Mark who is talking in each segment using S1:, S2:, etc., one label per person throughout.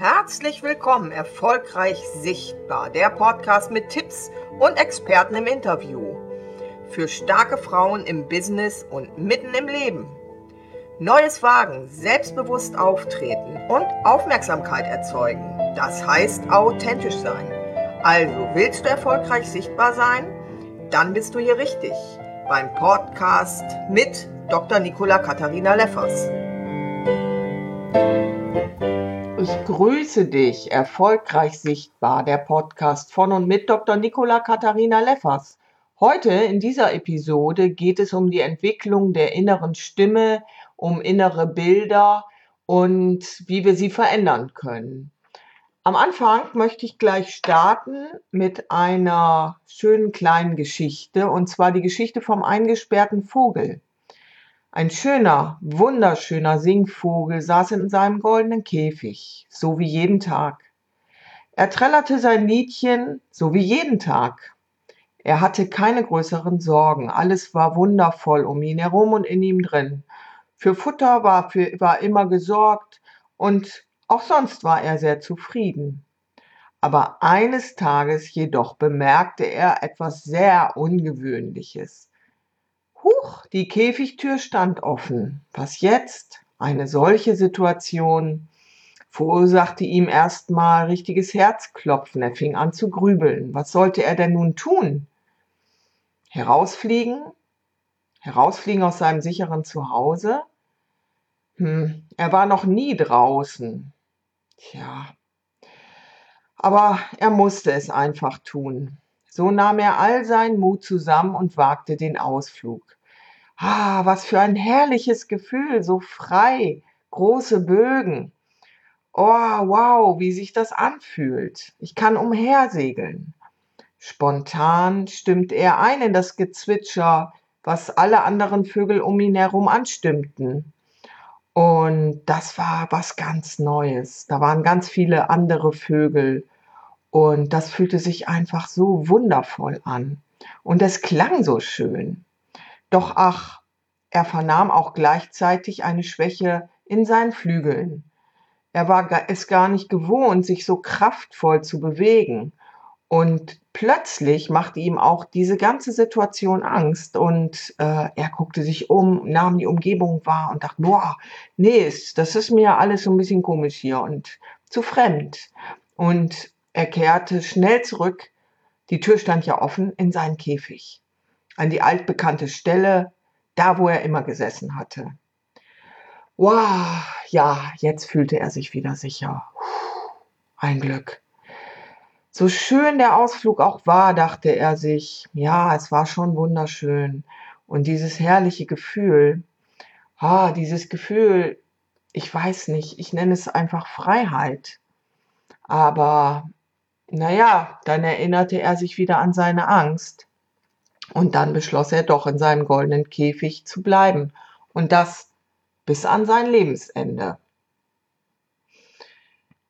S1: Herzlich willkommen, erfolgreich sichtbar, der Podcast mit Tipps und Experten im Interview. Für starke Frauen im Business und mitten im Leben. Neues wagen, selbstbewusst auftreten und Aufmerksamkeit erzeugen. Das heißt authentisch sein. Also, willst du erfolgreich sichtbar sein? Dann bist du hier richtig beim Podcast mit Dr. Nicola Katharina Leffers. Ich grüße dich, erfolgreich sichtbar, der Podcast von und mit Dr. Nicola Katharina Leffers. Heute in dieser Episode geht es um die Entwicklung der inneren Stimme, um innere Bilder und wie wir sie verändern können. Am Anfang möchte ich gleich starten mit einer schönen kleinen Geschichte, und zwar die Geschichte vom eingesperrten Vogel. Ein schöner, wunderschöner Singvogel saß in seinem goldenen Käfig, so wie jeden Tag. Er trällerte sein Liedchen, so wie jeden Tag. Er hatte keine größeren Sorgen, alles war wundervoll um ihn herum und in ihm drin. Für Futter war, für, war immer gesorgt und auch sonst war er sehr zufrieden. Aber eines Tages jedoch bemerkte er etwas sehr Ungewöhnliches. Huch, die Käfigtür stand offen. Was jetzt? Eine solche Situation verursachte ihm erstmal richtiges Herzklopfen. Er fing an zu grübeln. Was sollte er denn nun tun? Herausfliegen? Herausfliegen aus seinem sicheren Zuhause? Hm, er war noch nie draußen. Tja. Aber er musste es einfach tun. So nahm er all seinen Mut zusammen und wagte den Ausflug. Ah, was für ein herrliches Gefühl, so frei, große Bögen. Oh, wow, wie sich das anfühlt. Ich kann umhersegeln. Spontan stimmt er ein in das Gezwitscher, was alle anderen Vögel um ihn herum anstimmten. Und das war was ganz Neues. Da waren ganz viele andere Vögel und das fühlte sich einfach so wundervoll an. Und es klang so schön. Doch ach, er vernahm auch gleichzeitig eine Schwäche in seinen Flügeln. Er war es gar nicht gewohnt, sich so kraftvoll zu bewegen. Und plötzlich machte ihm auch diese ganze Situation Angst und äh, er guckte sich um, nahm die Umgebung wahr und dachte, boah, nee, das ist mir alles so ein bisschen komisch hier und zu fremd. Und er kehrte schnell zurück, die Tür stand ja offen, in seinen Käfig, an die altbekannte Stelle, da wo er immer gesessen hatte. Wow, ja, jetzt fühlte er sich wieder sicher. Ein Glück. So schön der Ausflug auch war, dachte er sich, ja, es war schon wunderschön. Und dieses herrliche Gefühl, ah, dieses Gefühl, ich weiß nicht, ich nenne es einfach Freiheit. Aber naja, dann erinnerte er sich wieder an seine Angst. Und dann beschloss er doch in seinem goldenen Käfig zu bleiben. Und das bis an sein Lebensende.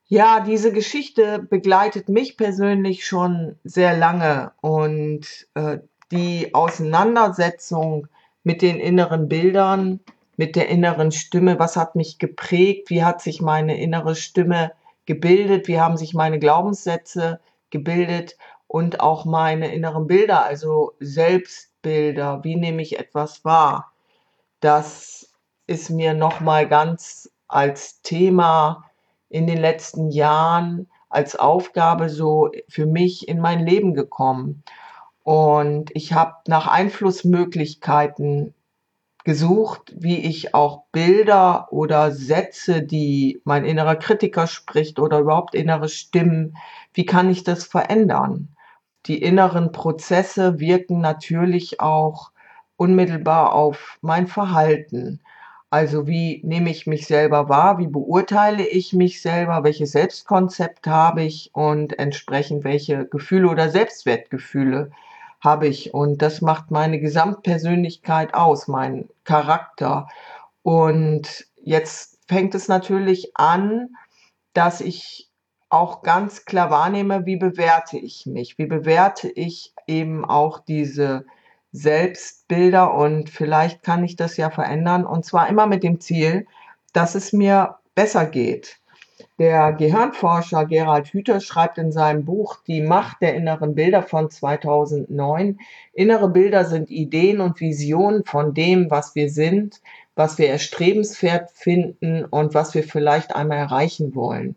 S1: Ja, diese Geschichte begleitet mich persönlich schon sehr lange und äh, die Auseinandersetzung mit den inneren Bildern, mit der inneren Stimme, was hat mich geprägt, wie hat sich meine innere Stimme gebildet, wie haben sich meine Glaubenssätze gebildet und auch meine inneren Bilder, also Selbstbilder, wie nehme ich etwas wahr. Das ist mir nochmal ganz als Thema in den letzten Jahren als Aufgabe so für mich in mein Leben gekommen. Und ich habe nach Einflussmöglichkeiten gesucht, wie ich auch Bilder oder Sätze, die mein innerer Kritiker spricht oder überhaupt innere Stimmen, wie kann ich das verändern? Die inneren Prozesse wirken natürlich auch unmittelbar auf mein Verhalten. Also wie nehme ich mich selber wahr, wie beurteile ich mich selber, welches Selbstkonzept habe ich und entsprechend welche Gefühle oder Selbstwertgefühle habe ich. Und das macht meine Gesamtpersönlichkeit aus, mein Charakter. Und jetzt fängt es natürlich an, dass ich auch ganz klar wahrnehme, wie bewerte ich mich, wie bewerte ich eben auch diese Selbstbilder und vielleicht kann ich das ja verändern und zwar immer mit dem Ziel, dass es mir besser geht. Der Gehirnforscher Gerald Hüther schreibt in seinem Buch Die Macht der inneren Bilder von 2009, innere Bilder sind Ideen und Visionen von dem, was wir sind, was wir erstrebenswert finden und was wir vielleicht einmal erreichen wollen.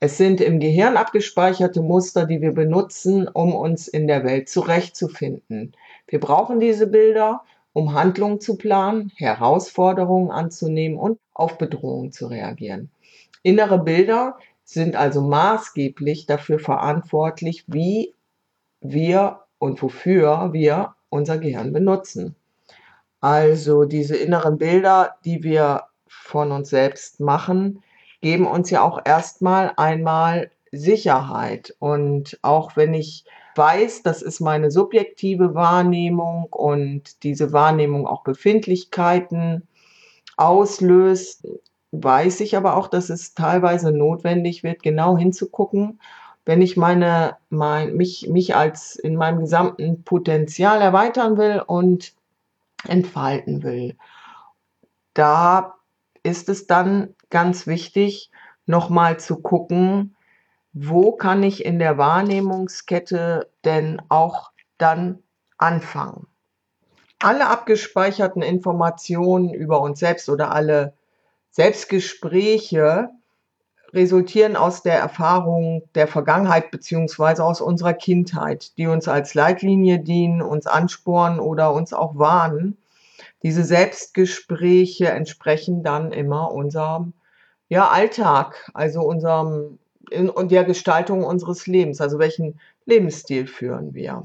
S1: Es sind im Gehirn abgespeicherte Muster, die wir benutzen, um uns in der Welt zurechtzufinden. Wir brauchen diese Bilder, um Handlungen zu planen, Herausforderungen anzunehmen und auf Bedrohungen zu reagieren. Innere Bilder sind also maßgeblich dafür verantwortlich, wie wir und wofür wir unser Gehirn benutzen. Also diese inneren Bilder, die wir von uns selbst machen, geben uns ja auch erstmal einmal Sicherheit. Und auch wenn ich weiß, das ist meine subjektive Wahrnehmung und diese Wahrnehmung auch Befindlichkeiten auslöst, weiß ich aber auch, dass es teilweise notwendig wird, genau hinzugucken, wenn ich meine, mein, mich, mich als in meinem gesamten Potenzial erweitern will und entfalten will. Da ist es dann ganz wichtig, nochmal zu gucken, wo kann ich in der Wahrnehmungskette denn auch dann anfangen. Alle abgespeicherten Informationen über uns selbst oder alle Selbstgespräche resultieren aus der Erfahrung der Vergangenheit beziehungsweise aus unserer Kindheit, die uns als Leitlinie dienen, uns anspornen oder uns auch warnen. Diese Selbstgespräche entsprechen dann immer unserem ja, Alltag, also unserem und der Gestaltung unseres Lebens, also welchen Lebensstil führen wir.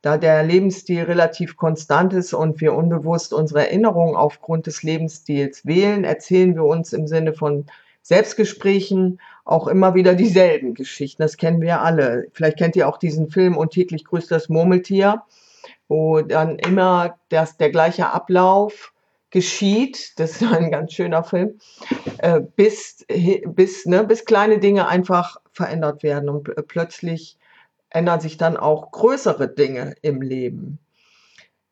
S1: Da der Lebensstil relativ konstant ist und wir unbewusst unsere Erinnerungen aufgrund des Lebensstils wählen, erzählen wir uns im Sinne von Selbstgesprächen auch immer wieder dieselben Geschichten. Das kennen wir alle. Vielleicht kennt ihr auch diesen Film Und täglich grüßt das Murmeltier, wo dann immer das, der gleiche Ablauf geschieht. Das ist ein ganz schöner Film. Äh, bis, bis, ne, bis kleine Dinge einfach verändert werden und plötzlich ändern sich dann auch größere Dinge im Leben.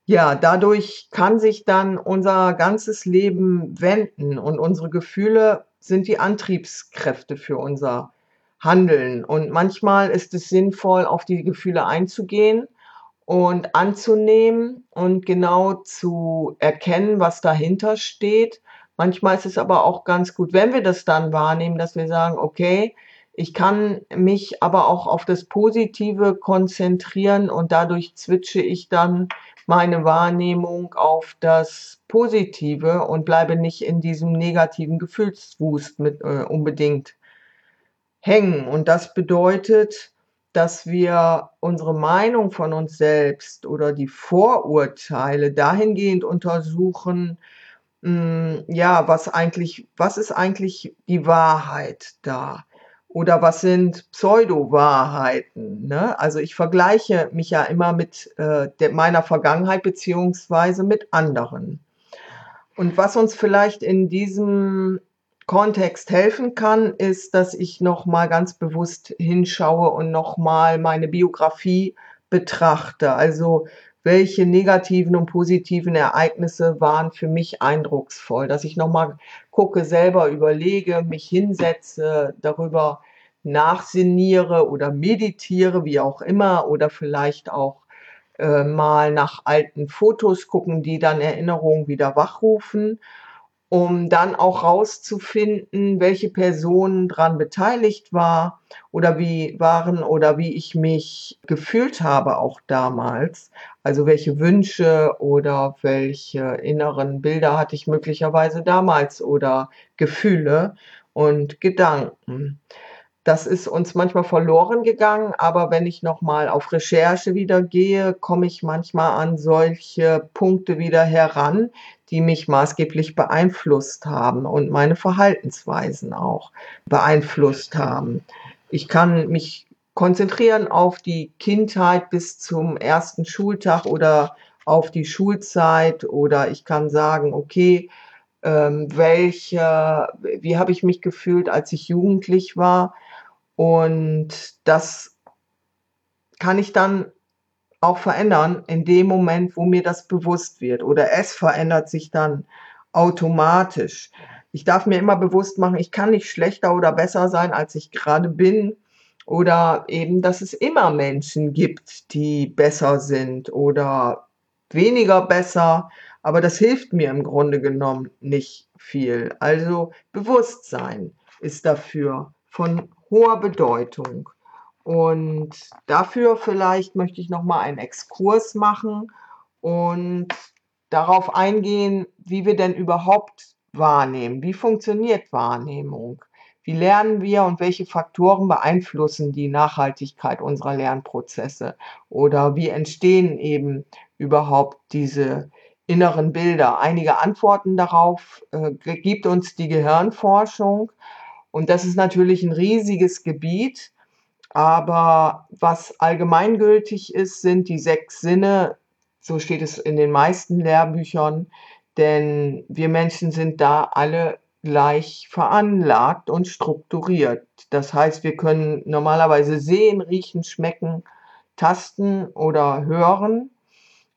S1: Ja, dadurch kann sich dann unser ganzes Leben wenden und unsere Gefühle sind die Antriebskräfte für unser Handeln. Und manchmal ist es sinnvoll, auf die Gefühle einzugehen und anzunehmen und genau zu erkennen, was dahinter steht. Manchmal ist es aber auch ganz gut, wenn wir das dann wahrnehmen, dass wir sagen, okay, ich kann mich aber auch auf das Positive konzentrieren und dadurch zwitsche ich dann meine Wahrnehmung auf das Positive und bleibe nicht in diesem negativen Gefühlswust mit äh, unbedingt hängen. Und das bedeutet, dass wir unsere Meinung von uns selbst oder die Vorurteile dahingehend untersuchen, mh, hm, ja, was eigentlich, was ist eigentlich die Wahrheit da? Oder was sind Pseudo-Wahrheiten? Ne? Also ich vergleiche mich ja immer mit äh, meiner Vergangenheit beziehungsweise mit anderen. Und was uns vielleicht in diesem Kontext helfen kann, ist, dass ich nochmal ganz bewusst hinschaue und nochmal meine Biografie betrachte. Also welche negativen und positiven Ereignisse waren für mich eindrucksvoll, dass ich nochmal gucke, selber überlege, mich hinsetze, darüber nachsinniere oder meditiere, wie auch immer, oder vielleicht auch äh, mal nach alten Fotos gucken, die dann Erinnerungen wieder wachrufen um dann auch rauszufinden, welche Personen dran beteiligt war oder wie waren oder wie ich mich gefühlt habe auch damals. Also welche Wünsche oder welche inneren Bilder hatte ich möglicherweise damals oder Gefühle und Gedanken. Das ist uns manchmal verloren gegangen, aber wenn ich nochmal auf Recherche wieder gehe, komme ich manchmal an solche Punkte wieder heran, die mich maßgeblich beeinflusst haben und meine Verhaltensweisen auch beeinflusst haben. Ich kann mich konzentrieren auf die Kindheit bis zum ersten Schultag oder auf die Schulzeit oder ich kann sagen, okay, ähm, welche, wie habe ich mich gefühlt, als ich jugendlich war? Und das kann ich dann auch verändern in dem Moment, wo mir das bewusst wird. Oder es verändert sich dann automatisch. Ich darf mir immer bewusst machen, ich kann nicht schlechter oder besser sein, als ich gerade bin. Oder eben, dass es immer Menschen gibt, die besser sind oder weniger besser. Aber das hilft mir im Grunde genommen nicht viel. Also Bewusstsein ist dafür von hoher Bedeutung. Und dafür vielleicht möchte ich nochmal einen Exkurs machen und darauf eingehen, wie wir denn überhaupt wahrnehmen. Wie funktioniert Wahrnehmung? Wie lernen wir und welche Faktoren beeinflussen die Nachhaltigkeit unserer Lernprozesse? Oder wie entstehen eben überhaupt diese inneren Bilder? Einige Antworten darauf äh, gibt uns die Gehirnforschung. Und das ist natürlich ein riesiges Gebiet. Aber was allgemeingültig ist, sind die sechs Sinne. So steht es in den meisten Lehrbüchern. Denn wir Menschen sind da alle gleich veranlagt und strukturiert. Das heißt, wir können normalerweise sehen, riechen, schmecken, tasten oder hören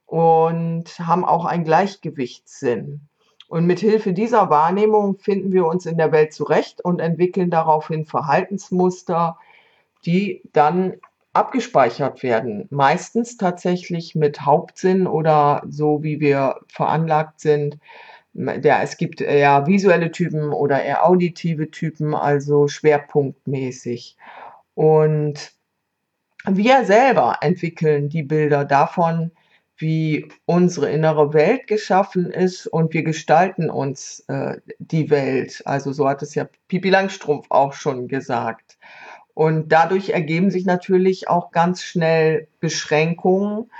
S1: und haben auch einen Gleichgewichtssinn. Und mit Hilfe dieser Wahrnehmung finden wir uns in der Welt zurecht und entwickeln daraufhin Verhaltensmuster, die dann abgespeichert werden. Meistens tatsächlich mit Hauptsinn oder so wie wir veranlagt sind. Der, es gibt eher visuelle Typen oder eher auditive Typen, also schwerpunktmäßig. Und wir selber entwickeln die Bilder davon, wie unsere innere Welt geschaffen ist und wir gestalten uns äh, die Welt. Also so hat es ja Pipi Langstrumpf auch schon gesagt. Und dadurch ergeben sich natürlich auch ganz schnell Beschränkungen.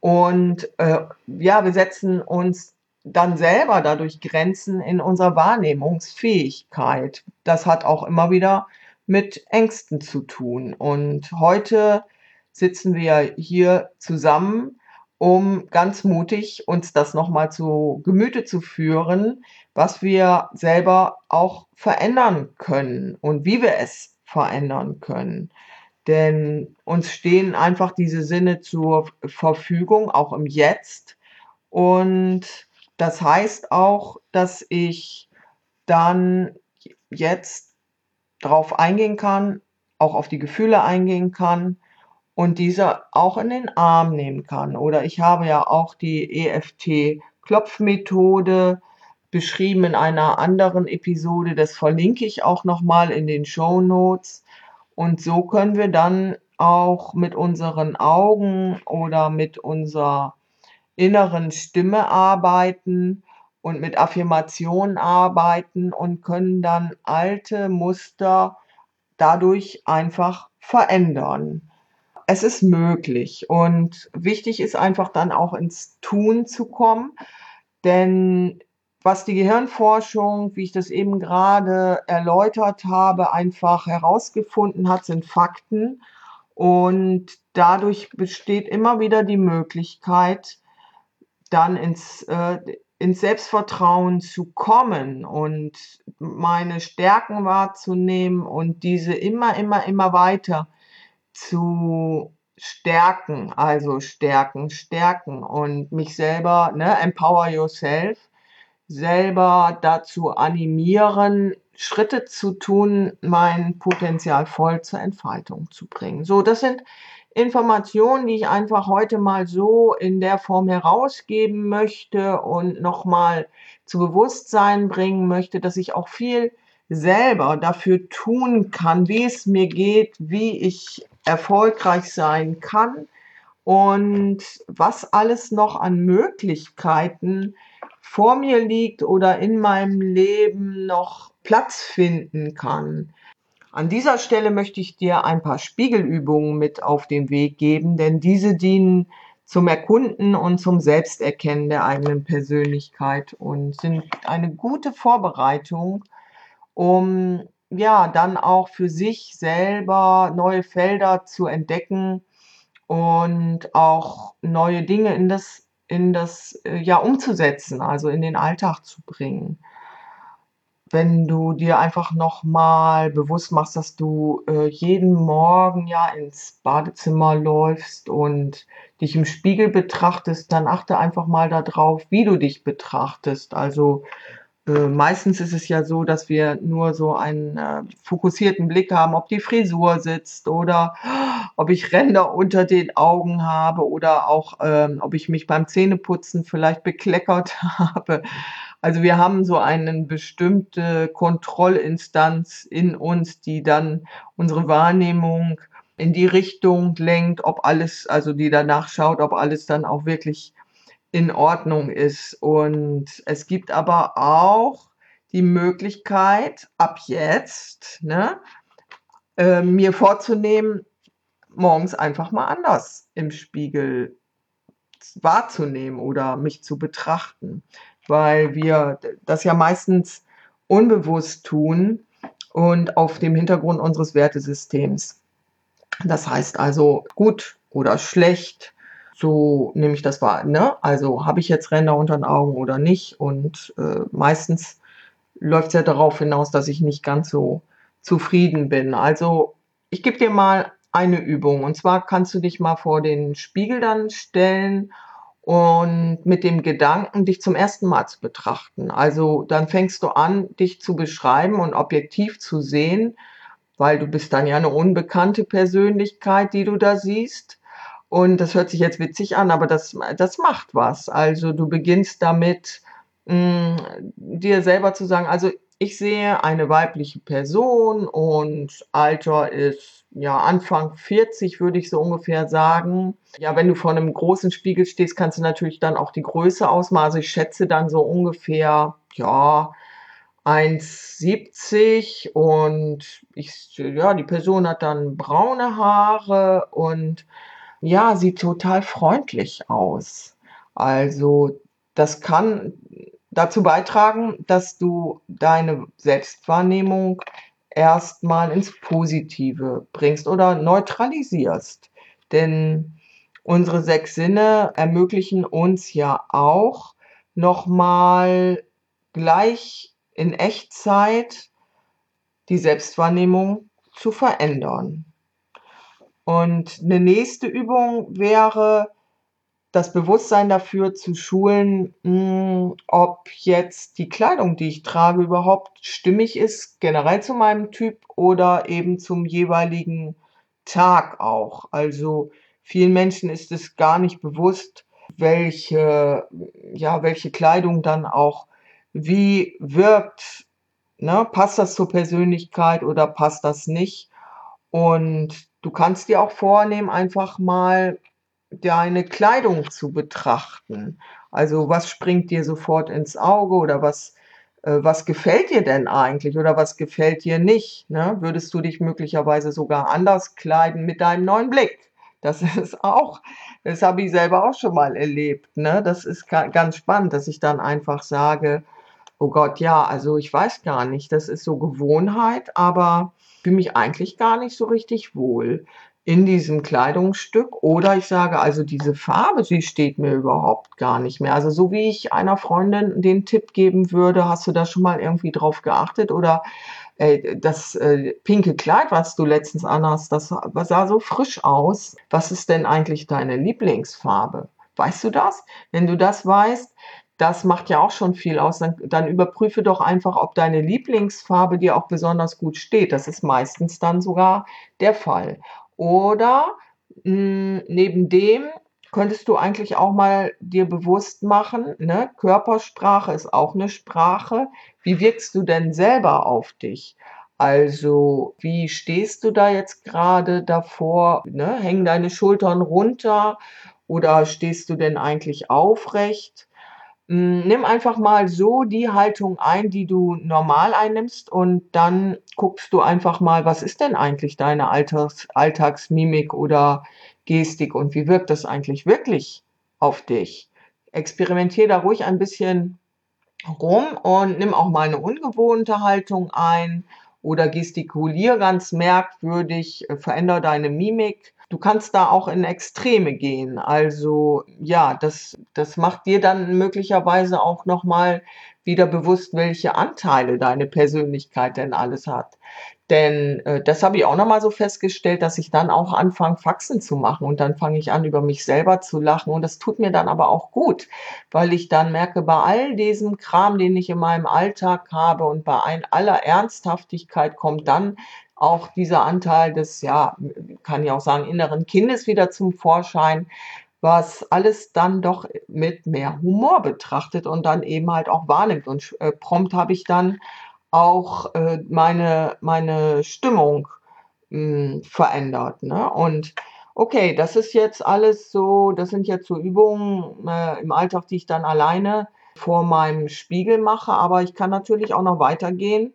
S1: Und äh, ja, wir setzen uns dann selber dadurch Grenzen in unserer Wahrnehmungsfähigkeit. Das hat auch immer wieder mit Ängsten zu tun. Und heute sitzen wir hier zusammen, um ganz mutig uns das nochmal zu Gemüte zu führen, was wir selber auch verändern können und wie wir es verändern können. Denn uns stehen einfach diese Sinne zur Verfügung, auch im Jetzt. Und das heißt auch, dass ich dann jetzt darauf eingehen kann, auch auf die Gefühle eingehen kann und diese auch in den Arm nehmen kann. Oder ich habe ja auch die EFT-Klopfmethode beschrieben in einer anderen Episode. Das verlinke ich auch nochmal in den Show Notes. Und so können wir dann auch mit unseren Augen oder mit unserer inneren Stimme arbeiten und mit Affirmationen arbeiten und können dann alte Muster dadurch einfach verändern. Es ist möglich und wichtig ist einfach dann auch ins Tun zu kommen, denn was die Gehirnforschung, wie ich das eben gerade erläutert habe, einfach herausgefunden hat, sind Fakten. Und dadurch besteht immer wieder die Möglichkeit, dann ins, äh, ins Selbstvertrauen zu kommen und meine Stärken wahrzunehmen und diese immer, immer, immer weiter zu stärken, also stärken, stärken und mich selber, ne, empower yourself selber dazu animieren, Schritte zu tun, mein Potenzial voll zur Entfaltung zu bringen. So, das sind Informationen, die ich einfach heute mal so in der Form herausgeben möchte und nochmal zu Bewusstsein bringen möchte, dass ich auch viel selber dafür tun kann, wie es mir geht, wie ich erfolgreich sein kann und was alles noch an Möglichkeiten vor mir liegt oder in meinem Leben noch Platz finden kann. An dieser Stelle möchte ich dir ein paar Spiegelübungen mit auf den Weg geben, denn diese dienen zum Erkunden und zum Selbsterkennen der eigenen Persönlichkeit und sind eine gute Vorbereitung, um ja dann auch für sich selber neue Felder zu entdecken und auch neue Dinge in das in das äh, ja umzusetzen, also in den Alltag zu bringen. Wenn du dir einfach nochmal bewusst machst, dass du äh, jeden Morgen ja ins Badezimmer läufst und dich im Spiegel betrachtest, dann achte einfach mal darauf, wie du dich betrachtest. Also äh, meistens ist es ja so, dass wir nur so einen äh, fokussierten Blick haben, ob die Frisur sitzt oder ob ich Ränder unter den Augen habe oder auch, ähm, ob ich mich beim Zähneputzen vielleicht bekleckert habe. Also wir haben so eine bestimmte Kontrollinstanz in uns, die dann unsere Wahrnehmung in die Richtung lenkt, ob alles, also die danach schaut, ob alles dann auch wirklich in Ordnung ist. Und es gibt aber auch die Möglichkeit, ab jetzt, ne, äh, mir vorzunehmen, morgens einfach mal anders im Spiegel wahrzunehmen oder mich zu betrachten, weil wir das ja meistens unbewusst tun und auf dem Hintergrund unseres Wertesystems. Das heißt also gut oder schlecht, so nehme ich das wahr. Ne? Also habe ich jetzt Ränder unter den Augen oder nicht? Und äh, meistens läuft es ja darauf hinaus, dass ich nicht ganz so zufrieden bin. Also ich gebe dir mal eine Übung. Und zwar kannst du dich mal vor den Spiegel dann stellen und mit dem Gedanken, dich zum ersten Mal zu betrachten. Also dann fängst du an, dich zu beschreiben und objektiv zu sehen, weil du bist dann ja eine unbekannte Persönlichkeit, die du da siehst. Und das hört sich jetzt witzig an, aber das, das macht was. Also du beginnst damit, mh, dir selber zu sagen, also ich sehe eine weibliche Person und Alter ist ja Anfang 40, würde ich so ungefähr sagen. Ja, wenn du vor einem großen Spiegel stehst, kannst du natürlich dann auch die Größe ausmachen. Also ich schätze dann so ungefähr, ja, 1,70 und ich, ja, die Person hat dann braune Haare und ja, sieht total freundlich aus. Also das kann dazu beitragen, dass du deine Selbstwahrnehmung erstmal ins Positive bringst oder neutralisierst. Denn unsere sechs Sinne ermöglichen uns ja auch nochmal gleich in Echtzeit die Selbstwahrnehmung zu verändern. Und eine nächste Übung wäre, das Bewusstsein dafür zu schulen, hm, ob jetzt die Kleidung, die ich trage, überhaupt stimmig ist, generell zu meinem Typ oder eben zum jeweiligen Tag auch. Also vielen Menschen ist es gar nicht bewusst, welche, ja, welche Kleidung dann auch wie wirkt. Ne? Passt das zur Persönlichkeit oder passt das nicht? Und Du kannst dir auch vornehmen, einfach mal deine Kleidung zu betrachten. Also was springt dir sofort ins Auge oder was, äh, was gefällt dir denn eigentlich oder was gefällt dir nicht? Ne? Würdest du dich möglicherweise sogar anders kleiden mit deinem neuen Blick? Das ist auch, das habe ich selber auch schon mal erlebt. Ne? Das ist ganz spannend, dass ich dann einfach sage, oh Gott, ja, also ich weiß gar nicht, das ist so Gewohnheit, aber fühle mich eigentlich gar nicht so richtig wohl in diesem Kleidungsstück oder ich sage also diese Farbe, sie steht mir überhaupt gar nicht mehr. Also so wie ich einer Freundin den Tipp geben würde, hast du da schon mal irgendwie drauf geachtet oder äh, das äh, pinke Kleid, was du letztens anhast, das sah so frisch aus. Was ist denn eigentlich deine Lieblingsfarbe? Weißt du das? Wenn du das weißt, das macht ja auch schon viel aus. Dann, dann, überprüfe doch einfach, ob deine Lieblingsfarbe dir auch besonders gut steht. Das ist meistens dann sogar der Fall. Oder mh, hm, neben dem könntest du eigentlich auch mal dir bewusst machen, ne? Körpersprache ist auch eine Sprache. Wie wirkst du denn selber auf dich? Also, wie stehst du da jetzt gerade davor? Ne? Hängen deine Schultern runter oder stehst du denn eigentlich aufrecht? Hm, nimm einfach mal so die Haltung ein, die du normal einnimmst und dann guckst du einfach mal, was ist denn eigentlich deine Alltags Alltagsmimik oder Gestik und wie wirkt das eigentlich wirklich auf dich? Experimentier da ruhig ein bisschen rum und nimm auch mal eine ungewohnte Haltung ein oder gestikulier ganz merkwürdig, äh, veränder deine Mimik Du kannst da auch in Extreme gehen. Also ja, das, das macht dir dann möglicherweise auch nochmal wieder bewusst, welche Anteile deine Persönlichkeit denn alles hat. Denn äh, das habe ich auch nochmal so festgestellt, dass ich dann auch anfange, Faxen zu machen und dann fange ich an, über mich selber zu lachen und das tut mir dann aber auch gut, weil ich dann merke, bei all diesem Kram, den ich in meinem Alltag habe und bei aller Ernsthaftigkeit kommt dann auch dieser Anteil des, ja, kann ich auch sagen, inneren Kindes wieder zum Vorschein, was alles dann doch mit mehr Humor betrachtet und dann eben halt auch wahrnimmt. Und äh, prompt habe ich dann auch äh, meine, meine Stimmung mh, hm, verändert. Ne? Und okay, das ist jetzt alles so, das sind jetzt so Übungen äh, im Alltag, die ich dann alleine vor meinem Spiegel mache, aber ich kann natürlich auch noch weitergehen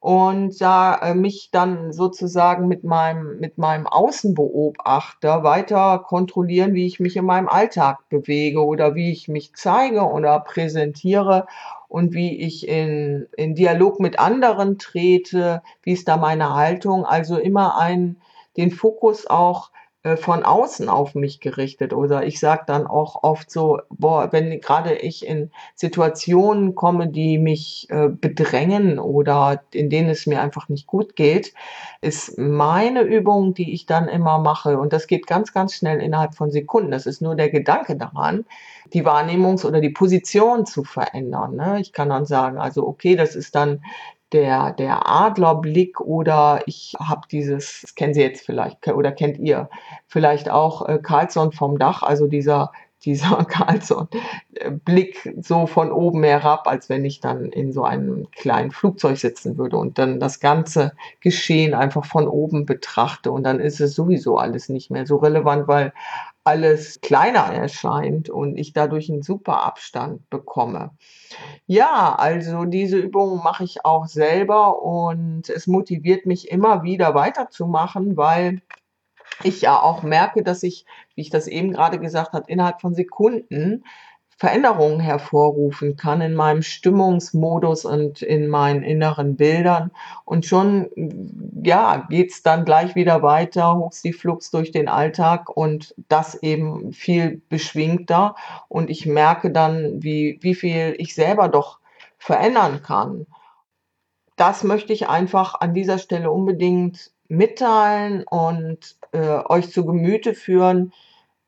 S1: und da äh, mich dann sozusagen mit meinem, mit meinem Außenbeobachter weiter kontrollieren, wie ich mich in meinem Alltag bewege oder wie ich mich zeige oder präsentiere und wie ich in, in Dialog mit anderen trete, wie ist da meine Haltung. Also immer ein, den Fokus auch von außen auf mich gerichtet. Oder ich sage dann auch oft so, boah, wenn gerade ich in Situationen komme, die mich äh, bedrängen oder in denen es mir einfach nicht gut geht, ist meine Übung, die ich dann immer mache, und das geht ganz, ganz schnell innerhalb von Sekunden. Das ist nur der Gedanke daran, die Wahrnehmungs- oder die Position zu verändern. Ne? Ich kann dann sagen, also okay, das ist dann der, der Adlerblick oder ich habe dieses, das kennen Sie jetzt vielleicht oder kennt ihr vielleicht auch äh, Carlson vom Dach, also dieser dieser Carlson-Blick so von oben herab, als wenn ich dann in so einem kleinen Flugzeug sitzen würde und dann das ganze Geschehen einfach von oben betrachte und dann ist es sowieso alles nicht mehr so relevant, weil alles kleiner erscheint und ich dadurch einen super Abstand bekomme. Ja, also diese Übung mache ich auch selber und es motiviert mich immer wieder weiterzumachen, weil ich ja auch merke, dass ich, wie ich das eben gerade gesagt habe, innerhalb von Sekunden Veränderungen hervorrufen kann in meinem Stimmungsmodus und in meinen inneren Bildern. Und schon, ja, geht's dann gleich wieder weiter, huchs die Flux durch den Alltag und das eben viel beschwingter. Und ich merke dann, wie, wie viel ich selber doch verändern kann. Das möchte ich einfach an dieser Stelle unbedingt mitteilen und äh, euch zu Gemüte führen,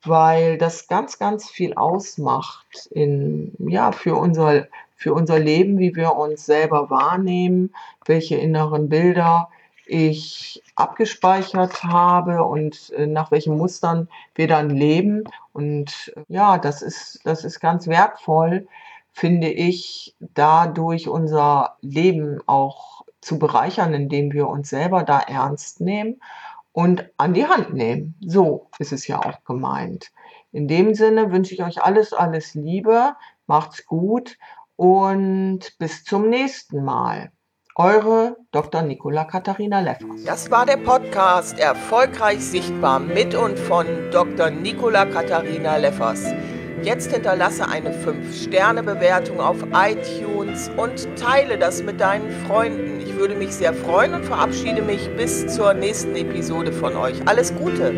S1: weil das ganz, ganz viel ausmacht in, ja, für unser, für unser Leben, wie wir uns selber wahrnehmen, welche inneren Bilder ich abgespeichert habe und äh, nach welchen Mustern wir dann leben. Und äh, ja, das ist, das ist ganz wertvoll, finde ich, dadurch unser Leben auch zu bereichern, indem wir uns selber da ernst nehmen und an die Hand nehmen. So ist es ja auch gemeint. In dem Sinne wünsche ich euch alles, alles Liebe, macht's gut und bis zum nächsten Mal. Eure Dr. Nicola Katharina Leffers.
S2: Das war der Podcast Erfolgreich Sichtbar mit und von Dr. Nicola Katharina Leffers. Jetzt hinterlasse eine 5-Sterne-Bewertung auf iTunes und teile das mit deinen Freunden. Ich würde mich sehr freuen und verabschiede mich bis zur nächsten Episode von euch. Alles Gute!